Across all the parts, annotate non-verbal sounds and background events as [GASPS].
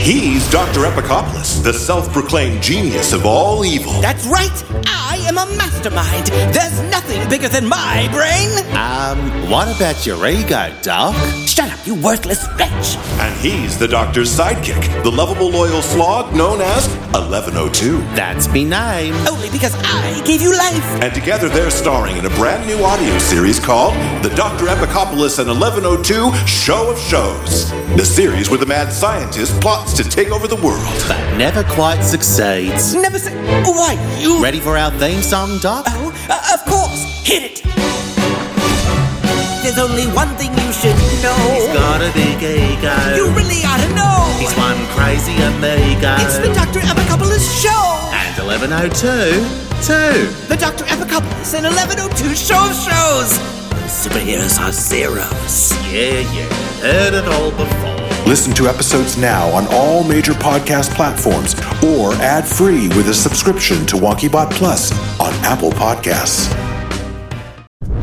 He's Dr. Epicopoulos, the self proclaimed genius of all evil. That's right! I am a mastermind! There's nothing bigger than my brain! Um, what about your ego, Doc? Shut up, you worthless wretch! And he's the doctor's sidekick, the lovable loyal slog known as 1102. That's me name. Only because I gave you life! And together they're starring in a brand new audio series called The Dr. Epicopoulos and 1102 Show of Shows. The series where the mad scientist plots to take over the world. But never quite succeeds. Never say. Why, you. Ready for our theme song, Doc? Oh, uh, of course! Hit it! There's only one thing you should know. He's got a big ego. You really ought to know! He's one crazy amigo. It's the Dr. Epicopoulos Show! And 1102, too. The Dr. Epicopoulos and 1102 Show of Shows! Superheroes are zeros. Yeah, yeah. Heard it all before. Listen to episodes now on all major podcast platforms or ad free with a subscription to WonkyBot Plus on Apple Podcasts.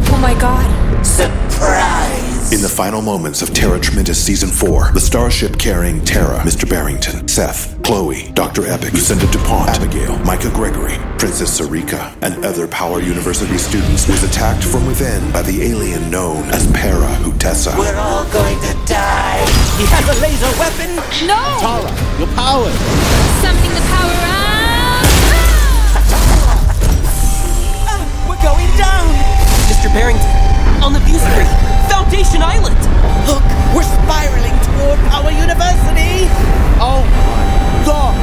Oh my god. Surprise! In the final moments of Tara Tremendous Season 4, the starship carrying Tara, Mr. Barrington, Seth, Chloe, Dr. Epic, Lucinda DuPont, Abigail, Micah Gregory, Princess Sarika, and other Power University students was attacked from within by the alien known as Para Hutessa. We're all going to die. He has a laser weapon. No! Tara, you're powered. Something to power up! Ah, we're going down. Mr. Barrington, on the view screen, Foundation Island. Look, we're spiraling toward Power University. Oh my god.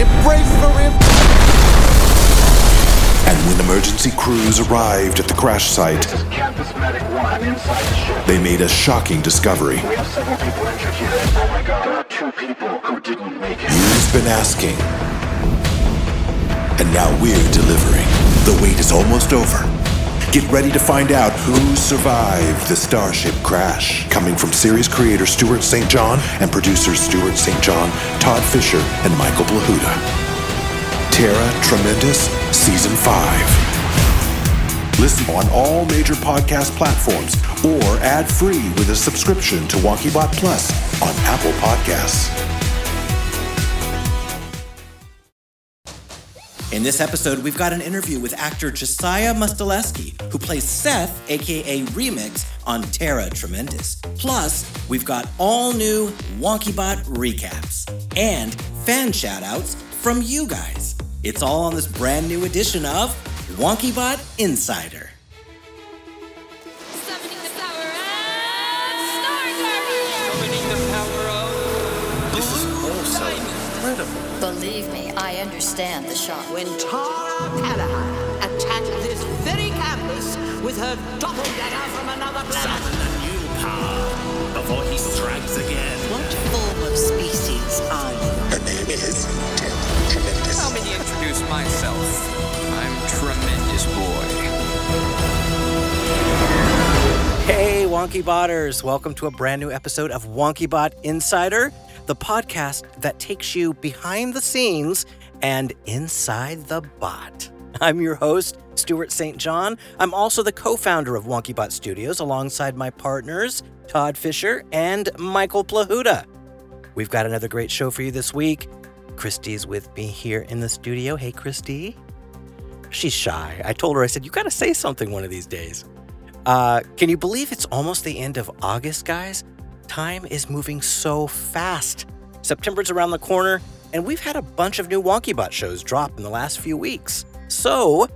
Embrace the impact. Emergency crews arrived at the crash site, Campus Medic 1 inside the ship. they made a shocking discovery. We have several people injured here. Oh my god. There are two people who didn't make it. You've been asking. And now we're delivering. The wait is almost over. Get ready to find out who survived the Starship crash. Coming from series creator Stuart St. John and producers Stuart St. John, Todd Fisher, and Michael Blahuda. Tara Tremendous Season 5. Listen on all major podcast platforms or ad free with a subscription to WonkyBot Plus on Apple Podcasts. In this episode, we've got an interview with actor Josiah Mustaleski, who plays Seth, aka Remix, on Tara Tremendous. Plus, we've got all new WonkyBot recaps and fan shoutouts from you guys. It's all on this brand new edition of WonkyBot Insider. Something to power up! Star This is also incredible. Believe me, I understand the shock. when Tara Callahan attacked this very campus with her doppelganger from another planet. Summon a new power before he strikes again. What form of species are you? Her name is Tara Tremendous. Allow me to introduce myself. I'm Tremendous Boy. Hey, Wonky Botters! Welcome to a brand new episode of Wonky Bot Insider, the podcast that takes you behind the scenes and inside the bot. I'm your host, Stuart St. John. I'm also the co founder of WonkyBot Studios alongside my partners, Todd Fisher and Michael Plahuta. We've got another great show for you this week. Christy's with me here in the studio. Hey, Christy. She's shy. I told her, I said, you got to say something one of these days. Uh, can you believe it's almost the end of August, guys? Time is moving so fast. September's around the corner, and we've had a bunch of new WonkyBot shows drop in the last few weeks. So,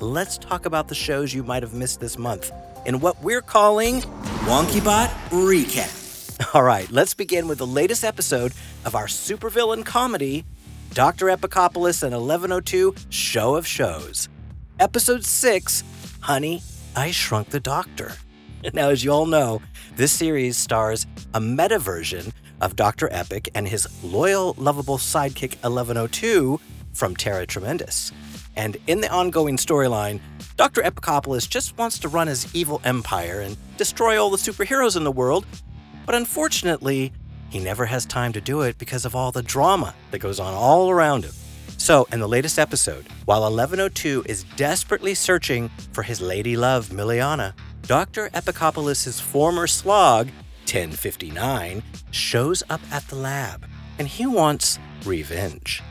let's talk about the shows you might have missed this month in what we're calling WonkyBot Recap. [LAUGHS] All right, let's begin with the latest episode of our supervillain comedy, Dr. Epicopoulos and 1102 Show of Shows. Episode 6 Honey, I Shrunk the Doctor. [LAUGHS] Now, as you all know, this series stars a meta version of Dr. Epic and his loyal, lovable sidekick 1102 from Tara Tremendous. And in the ongoing storyline, Dr. Epicopoulos just wants to run his evil empire and destroy all the superheroes in the world, but unfortunately, he never has time to do it because of all the drama that goes on all around him. So, in the latest episode, while 1102 is desperately searching for his lady love, Miliana, Dr. Epicopoulos' former slog, 1059, shows up at the lab. and he wants revenge.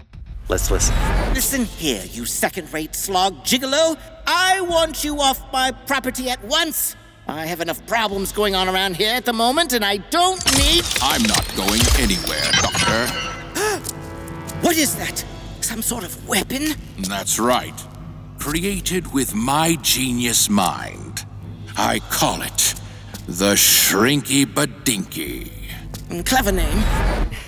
Let's listen. Listen here, you second rate slog gigolo. I want you off my property at once. I have enough problems going on around here at the moment, and I don't need. I'm not going anywhere, Doctor. [GASPS] What is that? Some sort of weapon? That's right. Created with my genius mind. I call it the Shrinky Badinky. Mm, Clever name.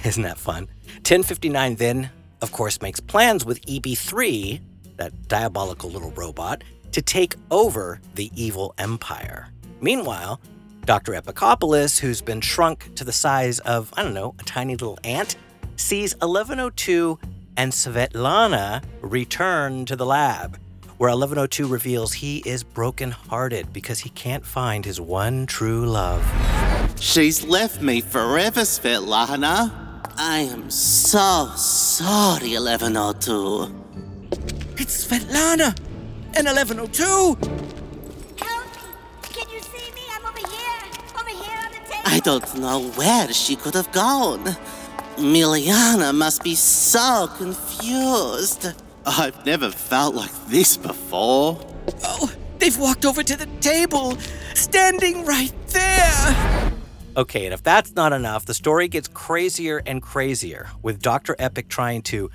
Isn't that fun? 1059 then, of course, makes plans with EB3, that diabolical little robot, to take over the evil empire. Meanwhile, Dr. Epicopoulos, who's been shrunk to the size of, I don't know, a tiny little ant, sees 1102 and Svetlana return to the lab, where 1102 reveals he is brokenhearted because he can't find his one true love. She's left me forever, Svetlana. I am so sorry, 1102. It's Svetlana and 1102. I don't know where she could have gone. Miliana must be so confused. I've never felt like this before. Oh, they've walked over to the table, standing right there. Okay, and if that's not enough, the story gets crazier and crazier, with Dr. Epic trying to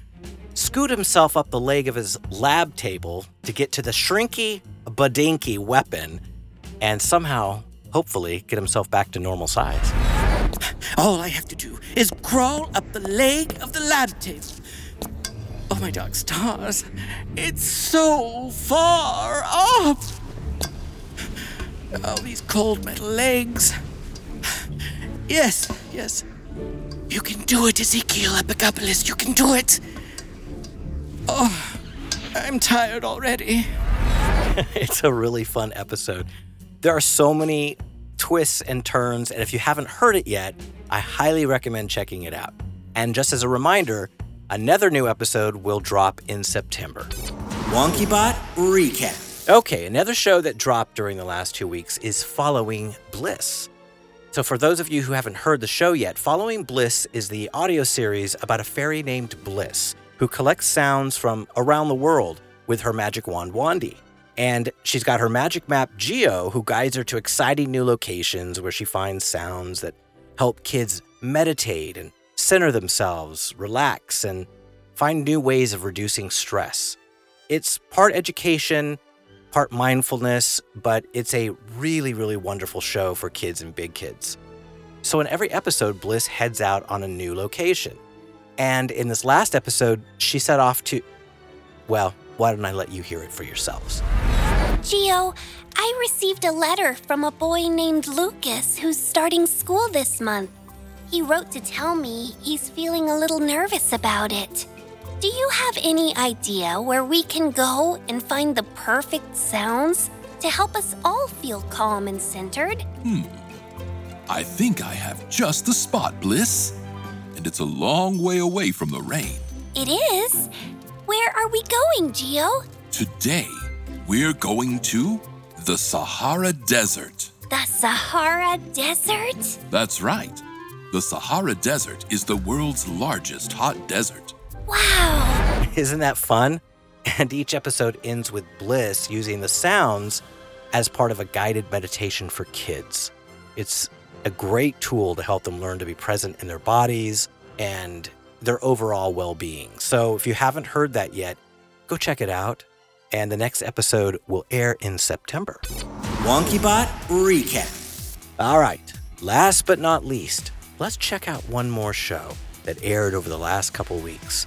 scoot himself up the leg of his lab table to get to the shrinky badinky weapon and somehow, hopefully, get himself back to normal size. All I have to do is crawl up the leg of the lab table. Oh my dog stars. It's so far up. Oh, these cold metal legs. Yes, yes. You can do it, Ezekiel Epicopoulos. You can do it. Oh, I'm tired already. [LAUGHS] it's a really fun episode. There are so many twists and turns, and if you haven't heard it yet, I highly recommend checking it out. And just as a reminder, another new episode will drop in September. WonkyBot Recap. Okay, another show that dropped during the last two weeks is Following Bliss. So, for those of you who haven't heard the show yet, Following Bliss is the audio series about a fairy named Bliss who collects sounds from around the world with her magic wand Wandy. And she's got her magic map Geo, who guides her to exciting new locations where she finds sounds that help kids meditate and center themselves, relax, and find new ways of reducing stress. It's part education, part mindfulness, but it's a really, really wonderful show for kids and big kids. So, in every episode, Bliss heads out on a new location. And in this last episode, she set off to. Well, why don't I let you hear it for yourselves? Geo, I received a letter from a boy named Lucas who's starting school this month. He wrote to tell me he's feeling a little nervous about it. Do you have any idea where we can go and find the perfect sounds to help us all feel calm and centered? Hmm. I think I have just the spot, Bliss. And it's a long way away from the rain. It is. Where are we going, Geo? Today, we're going to the Sahara Desert. The Sahara Desert? That's right. The Sahara Desert is the world's largest hot desert. Wow! Isn't that fun? And each episode ends with Bliss using the sounds as part of a guided meditation for kids. It's a great tool to help them learn to be present in their bodies and their overall well being. So if you haven't heard that yet, go check it out. And the next episode will air in September. WonkyBot Recap. All right, last but not least, let's check out one more show that aired over the last couple weeks.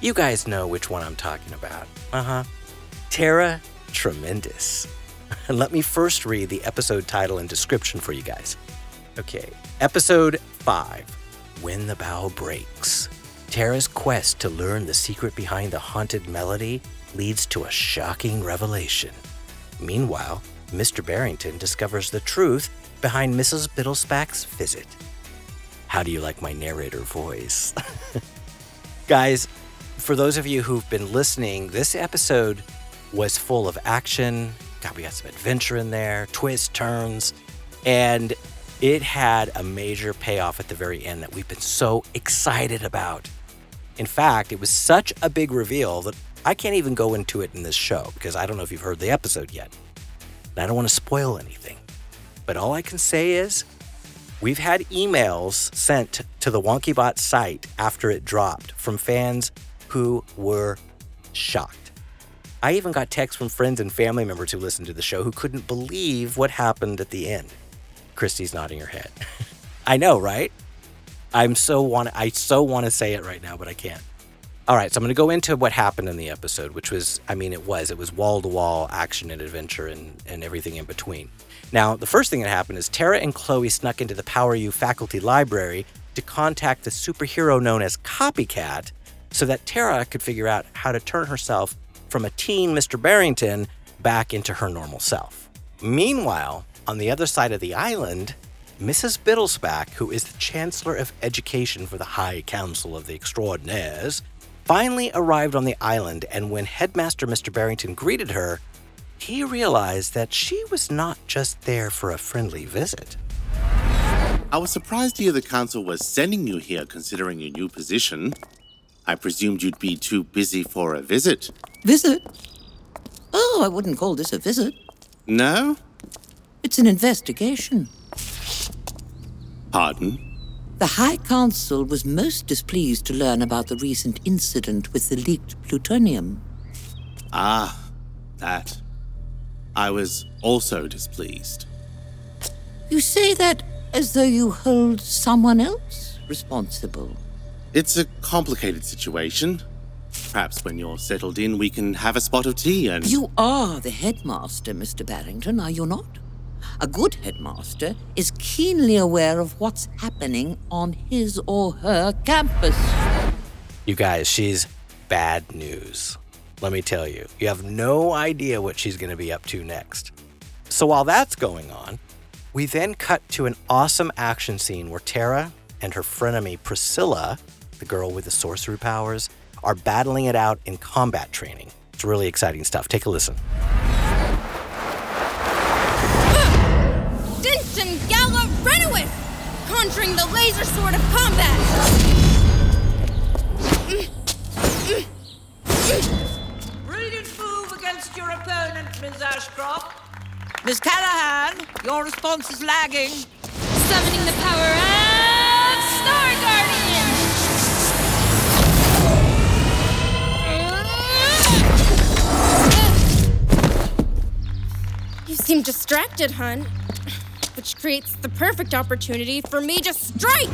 You guys know which one I'm talking about. Uh huh. Tara Tremendous. And [LAUGHS] let me first read the episode title and description for you guys. Okay, episode 5 When the Bow Breaks. Tara's quest to learn the secret behind the haunted melody leads to a shocking revelation. Meanwhile, Mr. Barrington discovers the truth behind Mrs. Biddlesback's visit. How do you like my narrator voice? [LAUGHS] Guys, for those of you who've been listening, this episode was full of action. God, we got some adventure in there, twists, turns, and It had a major payoff at the very end that we've been so excited about. In fact, it was such a big reveal that I can't even go into it in this show because I don't know if you've heard the episode yet. And I don't want to spoil anything. But all I can say is we've had emails sent to the WonkyBot site after it dropped from fans who were shocked. I even got texts from friends and family members who listened to the show who couldn't believe what happened at the end. Christy's nodding her head. [LAUGHS] I know, right? I'm so want I so want to say it right now, but I can't. All right, so I'm going to go into what happened in the episode, which was, I mean, it was, it was wall to wall action and adventure and, and everything in between. Now, the first thing that happened is Tara and Chloe snuck into the Power U faculty library to contact the superhero known as Copycat so that Tara could figure out how to turn herself from a teen Mr. Barrington back into her normal self. Meanwhile, on the other side of the island, Mrs. Biddlesback, who is the Chancellor of Education for the High Council of the Extraordinaires, finally arrived on the island, and when Headmaster Mr. Barrington greeted her, he realized that she was not just there for a friendly visit. I was surprised to hear the council was sending you here considering your new position. I presumed you'd be too busy for a visit. Visit? Oh, I wouldn't call this a visit. No? It's an investigation. Pardon? The High Council was most displeased to learn about the recent incident with the leaked plutonium. Ah, that. I was also displeased. You say that as though you hold someone else responsible. It's a complicated situation. Perhaps when you're settled in, we can have a spot of tea and. You are the headmaster, Mr. Barrington, are you not? A good headmaster is keenly aware of what's happening on his or her campus. You guys, she's bad news. Let me tell you, you have no idea what she's going to be up to next. So while that's going on, we then cut to an awesome action scene where Tara and her frenemy Priscilla, the girl with the sorcery powers, are battling it out in combat training. It's really exciting stuff. Take a listen. Conjuring the laser sword of combat! Brilliant move against your opponent, Ms. Ashcroft. Miss Callahan, your response is lagging. Summoning the power of Star Guardian! You seem distracted, hun. Which creates the perfect opportunity for me to strike!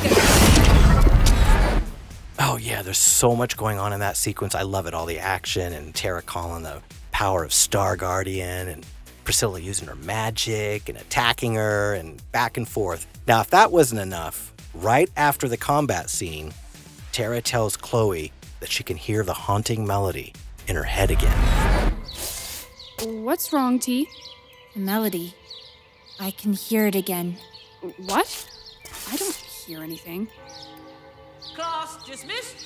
Oh, yeah, there's so much going on in that sequence. I love it. All the action and Tara calling the power of Star Guardian and Priscilla using her magic and attacking her and back and forth. Now, if that wasn't enough, right after the combat scene, Tara tells Chloe that she can hear the haunting melody in her head again. What's wrong, T? The melody. I can hear it again. What? I don't hear anything. Class dismissed.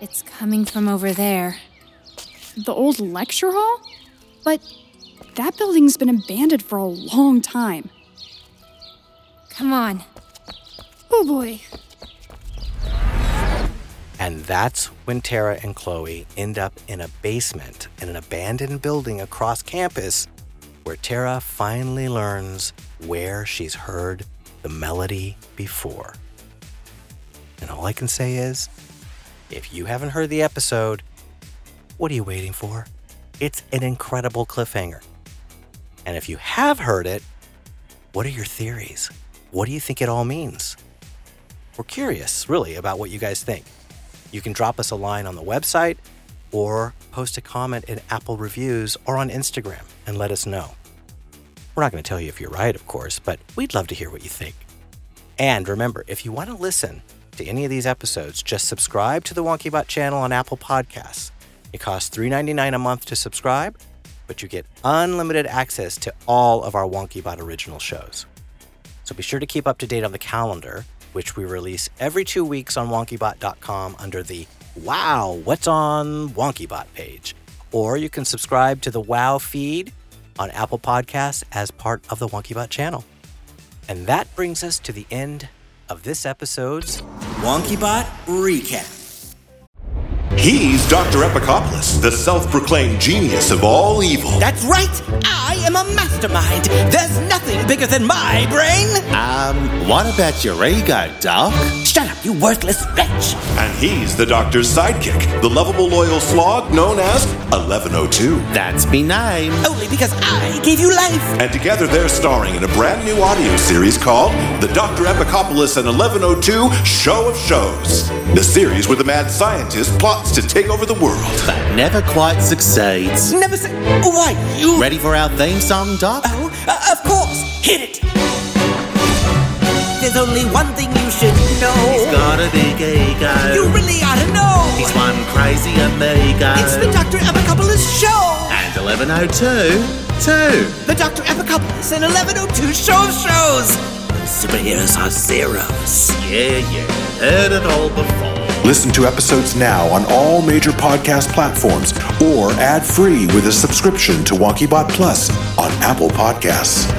It's coming from over there. The old lecture hall? But that building's been abandoned for a long time. Come on. Oh boy. And that's when Tara and Chloe end up in a basement in an abandoned building across campus where Tara finally learns where she's heard the melody before. And all I can say is if you haven't heard the episode, what are you waiting for? It's an incredible cliffhanger. And if you have heard it, what are your theories? What do you think it all means? We're curious, really, about what you guys think. You can drop us a line on the website or post a comment in Apple Reviews or on Instagram and let us know. We're not going to tell you if you're right, of course, but we'd love to hear what you think. And remember, if you want to listen to any of these episodes, just subscribe to the WonkyBot channel on Apple Podcasts. It costs $3.99 a month to subscribe, but you get unlimited access to all of our WonkyBot original shows. So be sure to keep up to date on the calendar, which we release every two weeks on wonkybot.com under the Wow, What's on WonkyBot page. Or you can subscribe to the Wow feed on Apple Podcasts as part of the WonkyBot channel. And that brings us to the end of this episode's WonkyBot Recap. He's Dr. Epicopoulos, the self proclaimed genius of all evil. That's right! I am a mastermind! There's nothing bigger than my brain! Um, what about your ego, Doc? Shut up, you worthless wretch! And he's the doctor's sidekick, the lovable loyal slog known as 1102. That's me name. Only because I gave you life! And together they're starring in a brand new audio series called The Dr. Epicopoulos and 1102 Show of Shows. The series where the mad scientist plots to take over the world. But never quite succeeds. Never say. Why, you. Ready for our theme song, Doc? Oh, uh, of course! Hit it! There's only one thing you should know. He's got a big ego. You really ought to know. He's one crazy amigo. It's the Dr. Epicopoulos show. And 1102, too. The Dr. Epicopoulos and 1102 show of shows. Superheroes are zeros. Yeah, yeah. Heard it all before. Listen to episodes now on all major podcast platforms or ad free with a subscription to WonkyBot Plus on Apple Podcasts.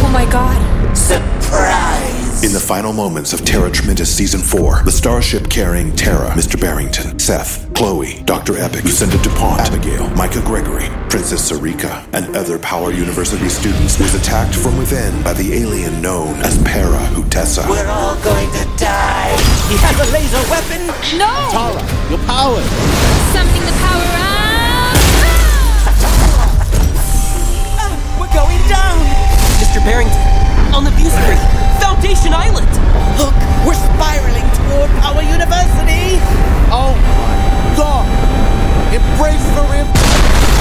Oh my god. Surprise! In the final moments of Tara Tremendous Season 4, the starship carrying Tara, Mr. Barrington, Seth, Chloe, Dr. Epic, Lucinda DuPont, Abigail, Micah Gregory, Princess Sarika, and other Power University students was attacked from within by the alien known as Para Hutessa. We're all going to die. He has a laser weapon. No! Tara, you're powered. Something to power up. Ah, we're going down. Mr. Barrington, on the view screen, Foundation Island. Look, we're spiraling toward Power University. Oh my god! Embrace the impact!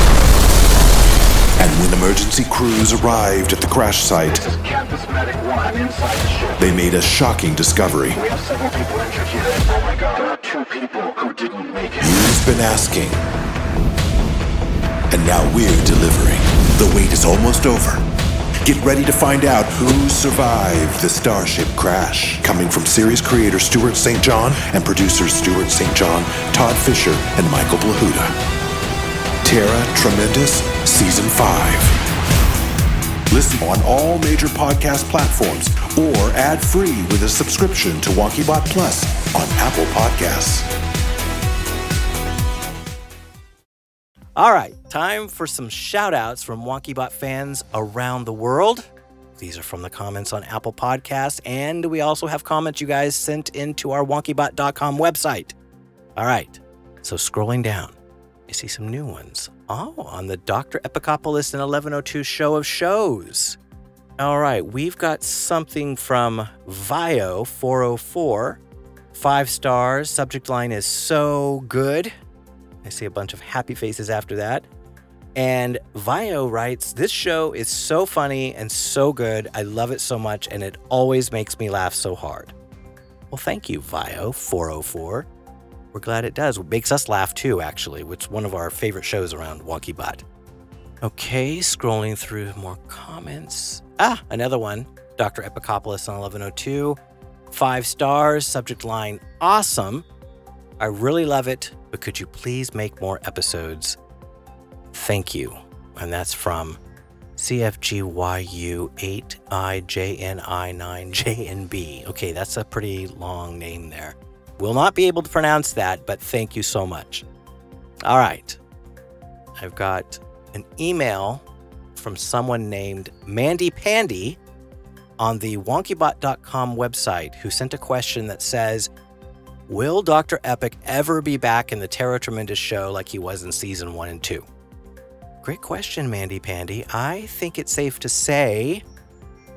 And when emergency crews arrived at the crash site, This is Campus Medic 1 inside the ship. they made a shocking discovery. We have several people injured here. Oh my god. There are two people who didn't make it. You've been asking. And now we're delivering. The wait is almost over. Get ready to find out who survived the Starship crash. Coming from series creator Stuart St. John and producers Stuart St. John, Todd Fisher, and Michael Blahuda. Tara Tremendous Season 5. Listen on all major podcast platforms or ad free with a subscription to WonkyBot Plus on Apple Podcasts. All right, time for some shout outs from WonkyBot fans around the world. These are from the comments on Apple Podcasts, and we also have comments you guys sent into our wonkybot.com website. All right, so scrolling down, I see some new ones. Oh, on the Dr. Epicopoulos and 1102 show of shows. All right, we've got something from Vio404. Five stars. Subject line is so good. I see a bunch of happy faces after that. And Vio writes, This show is so funny and so good. I love it so much, and it always makes me laugh so hard. Well, thank you, Vio404. We're glad it does. It makes us laugh too, actually, which one of our favorite shows around WonkyBot. Okay, scrolling through more comments. Ah, another one. Dr. Epicopoulos on 1102. Five stars, subject line awesome. I really love it, but could you please make more episodes? Thank you. And that's from CFGYU8IJNI9JNB. Okay, that's a pretty long name there. Will not be able to pronounce that, but thank you so much. All right. I've got an email from someone named Mandy Pandy on the wonkybot.com website who sent a question that says, Will Dr. Epic ever be back in the Tara Tremendous show like he was in season one and two? Great question, Mandy Pandy. I think it's safe to say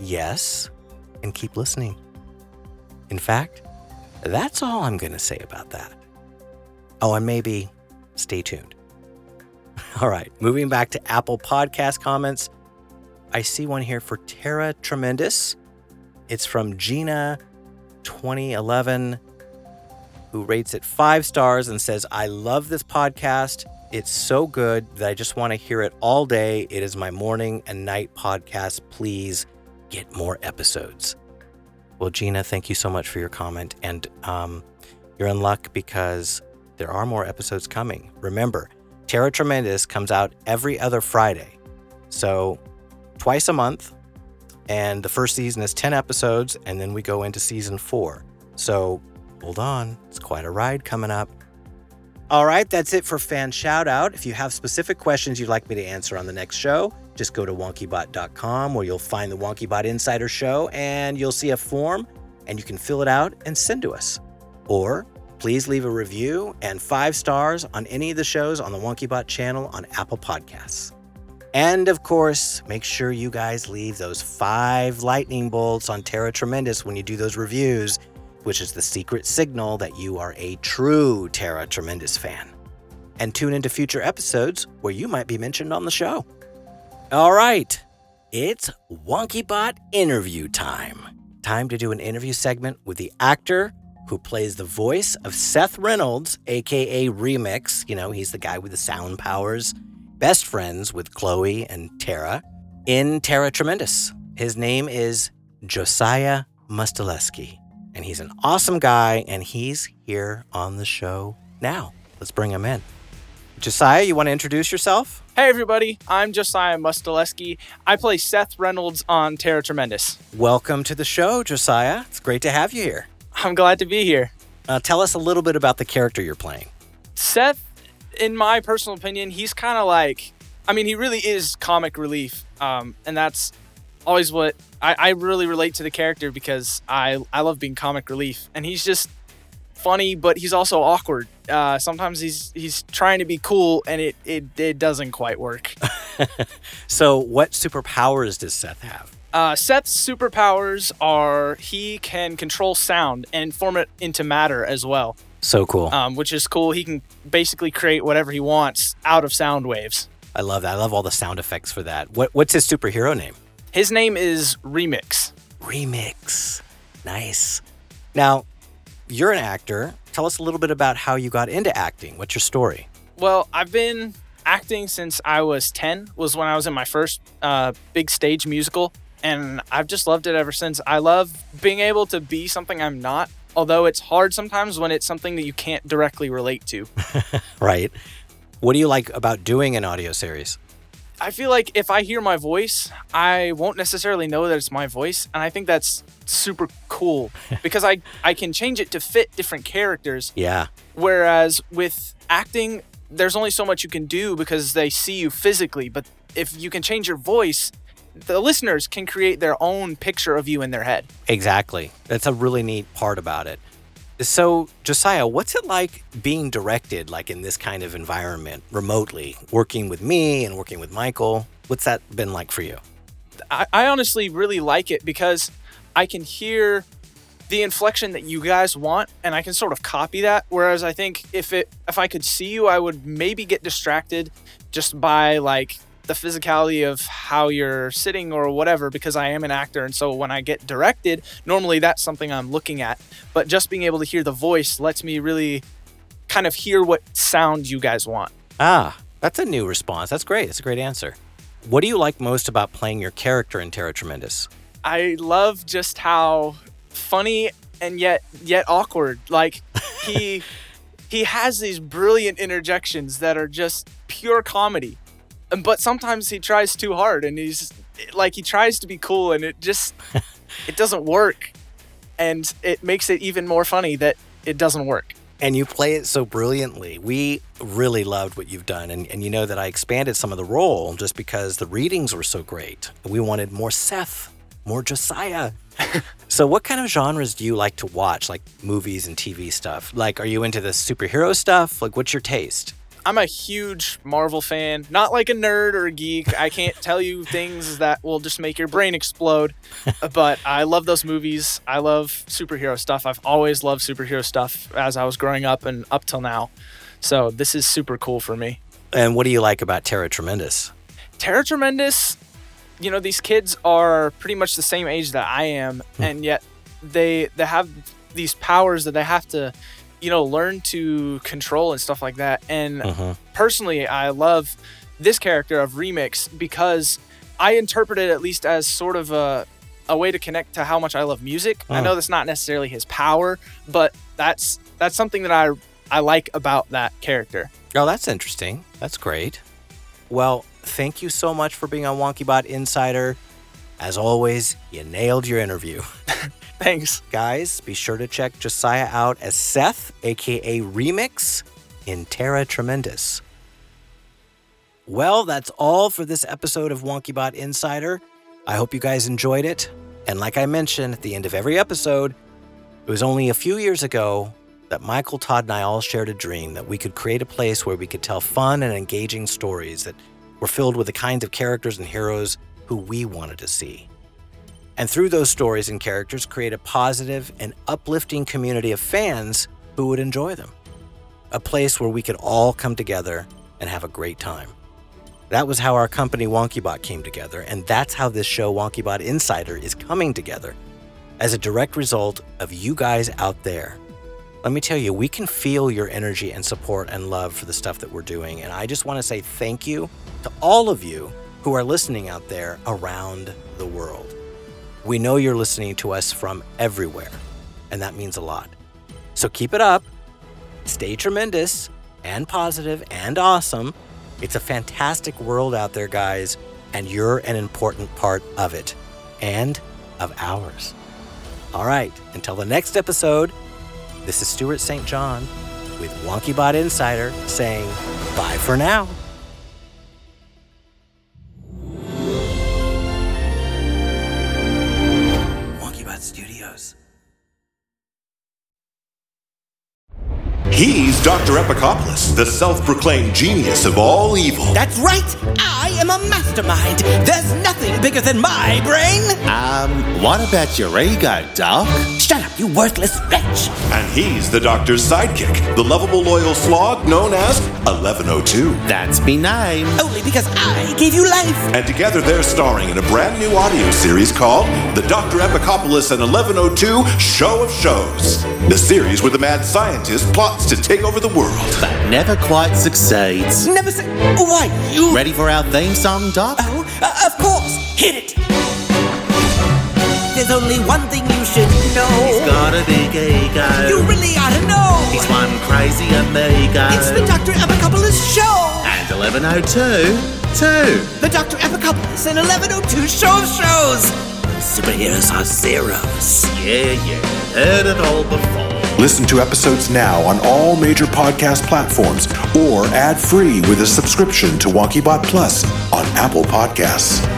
yes and keep listening. In fact, that's all I'm going to say about that. Oh, and maybe stay tuned. [LAUGHS] All right, moving back to Apple Podcast comments. I see one here for Tara Tremendous. It's from Gina 2011 who rates it five stars and says, I love this podcast. It's so good that I just want to hear it all day. It is my morning and night podcast. Please get more episodes. Well, Gina, thank you so much for your comment. And um, you're in luck because there are more episodes coming. Remember, Tara Tremendous comes out every other Friday. So, twice a month. And the first season is 10 episodes, and then we go into season four. So, hold on, it's quite a ride coming up. All right, that's it for fan shout out. If you have specific questions you'd like me to answer on the next show, just go to wonkybot.com where you'll find the WonkyBot Insider Show and you'll see a form and you can fill it out and send to us. Or please leave a review and five stars on any of the shows on the WonkyBot channel on Apple Podcasts. And of course, make sure you guys leave those five lightning bolts on Tara Tremendous when you do those reviews, which is the secret signal that you are a true Tara Tremendous fan. And tune into future episodes where you might be mentioned on the show. All right, it's WonkyBot interview time. Time to do an interview segment with the actor who plays the voice of Seth Reynolds, aka Remix. You know, he's the guy with the sound powers, best friends with Chloe and Tara in Tara Tremendous. His name is Josiah Mustaleski, and he's an awesome guy, and he's here on the show now. Let's bring him in. Josiah, you want to introduce yourself? Hey everybody, I'm Josiah Mustaleski. I play Seth Reynolds on Tara Tremendous. Welcome to the show, Josiah. It's great to have you here. I'm glad to be here. Uh, tell us a little bit about the character you're playing. Seth, in my personal opinion, he's kind of like, I mean, he really is comic relief. Um, and that's always what I, I really relate to the character because I, I love being comic relief. And he's just funny, but he's also awkward. Uh, sometimes he's he's trying to be cool, and it it, it doesn't quite work. [LAUGHS] so, what superpowers does Seth have? Uh, Seth's superpowers are he can control sound and form it into matter as well. So cool. Um, which is cool. He can basically create whatever he wants out of sound waves. I love that. I love all the sound effects for that. What what's his superhero name? His name is Remix. Remix. Nice. Now, you're an actor. Tell us a little bit about how you got into acting. What's your story? Well, I've been acting since I was 10, was when I was in my first uh, big stage musical. And I've just loved it ever since. I love being able to be something I'm not, although it's hard sometimes when it's something that you can't directly relate to. [LAUGHS] right. What do you like about doing an audio series? I feel like if I hear my voice, I won't necessarily know that it's my voice, and I think that's super cool [LAUGHS] because I I can change it to fit different characters. Yeah. Whereas with acting, there's only so much you can do because they see you physically, but if you can change your voice, the listeners can create their own picture of you in their head. Exactly. That's a really neat part about it. So, Josiah, what's it like being directed like in this kind of environment remotely, working with me and working with Michael? What's that been like for you? I, I honestly really like it because I can hear the inflection that you guys want and I can sort of copy that. Whereas I think if it if I could see you, I would maybe get distracted just by like the physicality of how you're sitting or whatever because I am an actor and so when I get directed normally that's something I'm looking at but just being able to hear the voice lets me really kind of hear what sound you guys want. Ah, that's a new response. That's great. That's a great answer. What do you like most about playing your character in Tara Tremendous? I love just how funny and yet yet awkward like he [LAUGHS] he has these brilliant interjections that are just pure comedy but sometimes he tries too hard and he's like he tries to be cool and it just [LAUGHS] it doesn't work. And it makes it even more funny that it doesn't work. And you play it so brilliantly. We really loved what you've done. And, and you know that i expanded some of the role just because the readings were so great. We wanted more seth more josiah. [LAUGHS] So what kind of genres do you like to watch? Like movies and tv stuff. Like are you into the superhero stuff? Like what's your taste I'm a huge Marvel fan. Not like a nerd or a geek. I can't [LAUGHS] tell you things that will just make your brain explode. [LAUGHS] but I love those movies. I love superhero stuff. I've always loved superhero stuff as I was growing up and up till now. So this is super cool for me. And what do you like about Tara Tremendous? Tara Tremendous, you know, these kids are pretty much the same age that I am, hmm. and yet they they have these powers that they have to you know, learn to control and stuff like that. And Uh-huh. personally, I love this character of Remix because I interpret it at least as sort of a a way to connect to how much I love music. I know that's not necessarily his power, but that's that's something that I I like about that character. Oh, that's interesting. That's great. Well, thank you so much for being on WonkyBot Insider. As always, you nailed your interview. [LAUGHS] [LAUGHS] Thanks. Guys, be sure to check Josiah out as Seth, aka Remix, in Tara Tremendous. Well, that's all for this episode of WonkyBot Insider. I hope you guys enjoyed it. And like I mentioned at the end of every episode, it was only a few years ago that Michael, Todd, and I all shared a dream that we could create a place where we could tell fun and engaging stories that were filled with the kinds of characters and heroes who we wanted to see. And through those stories and characters, create a positive and uplifting community of fans who would enjoy them. A place where we could all come together and have a great time. That was how our company WonkyBot came together, and that's how this show, WonkyBot Insider, is coming together as a direct result of you guys out there. Let me tell you, we can feel your energy and support and love for the stuff that we're doing. And I just want to say thank you to all of you who are listening out there around the world. We know you're listening to us from everywhere, and that means a lot. So keep it up, stay tremendous and positive and awesome. It's a fantastic world out there, guys, and you're an important part of it and of ours. All right, until the next episode, this is Stuart St. John with WonkyBot Insider saying bye for now. He's Dr. Epicopoulos, the self proclaimed genius of all evil. That's right! I am a mastermind! There's nothing bigger than my brain! Um, what about your ego, Doc? Shut up, you worthless wretch! And he's the doctor's sidekick, the lovable loyal slog known as 1102. That's me name. Only because I gave you life! And together they're starring in a brand new audio series called The Dr. Epicopoulos and 1102 Show of Shows. The series where the mad scientist plots to take over the world. But never quite succeeds. Never say. Why, you. Ready for our theme song, Doc? Oh, uh, of course! Hit it! There's only one thing you should know. He's got a big ego. You really ought to know. He's one crazy amigo. It's the Dr. Epicopoulos Show! And 1102, 2. The Dr. Epicopoulos and 1102 Show of Shows! Superheroes are zeros. Yeah, yeah. Heard it all before. Listen to episodes now on all major podcast platforms or ad-free with a subscription to WonkyBot Plus on Apple Podcasts.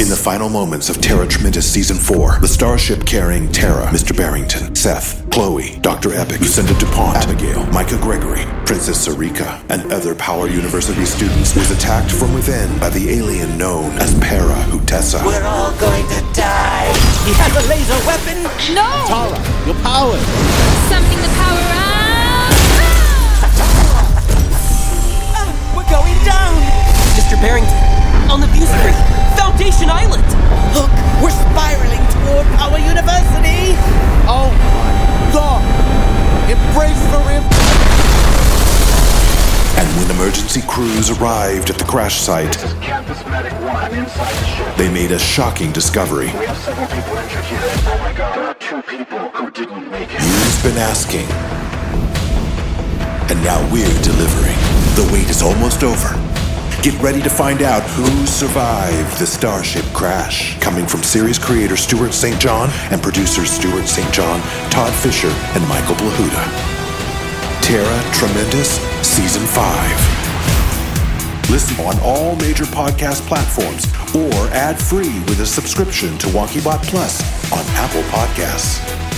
In the final moments of Tara Tremendous Season 4, the starship carrying Tara, Mr. Barrington, Seth, Chloe, Dr. Epic, Lucinda DuPont, Abigail, Micah Gregory, Princess Sarika, and other Power University students was attacked from within by the alien known as Para Hutessa. We're all going to die. He has a laser weapon. No! Tara, you're powered. Something to power up. Ah, we're going down. Mr. Barrington, on the view screen, Foundation Island. Look, we're spiraling toward Power University. Oh my god! Embrace the rim. And when emergency crews arrived at the crash site, This is Campus Medic 1 inside the ship. they made a shocking discovery. We have several people injured here. Oh my god. There are two people who didn't make it. You've been asking. And now we're delivering. The wait is almost over. Get ready to find out who survived the Starship crash. Coming from series creator Stuart St. John and producers Stuart St. John, Todd Fisher, and Michael Blahuda. Tara Tremendous Season 5. Listen on all major podcast platforms or ad free with a subscription to WonkyBot Plus on Apple Podcasts.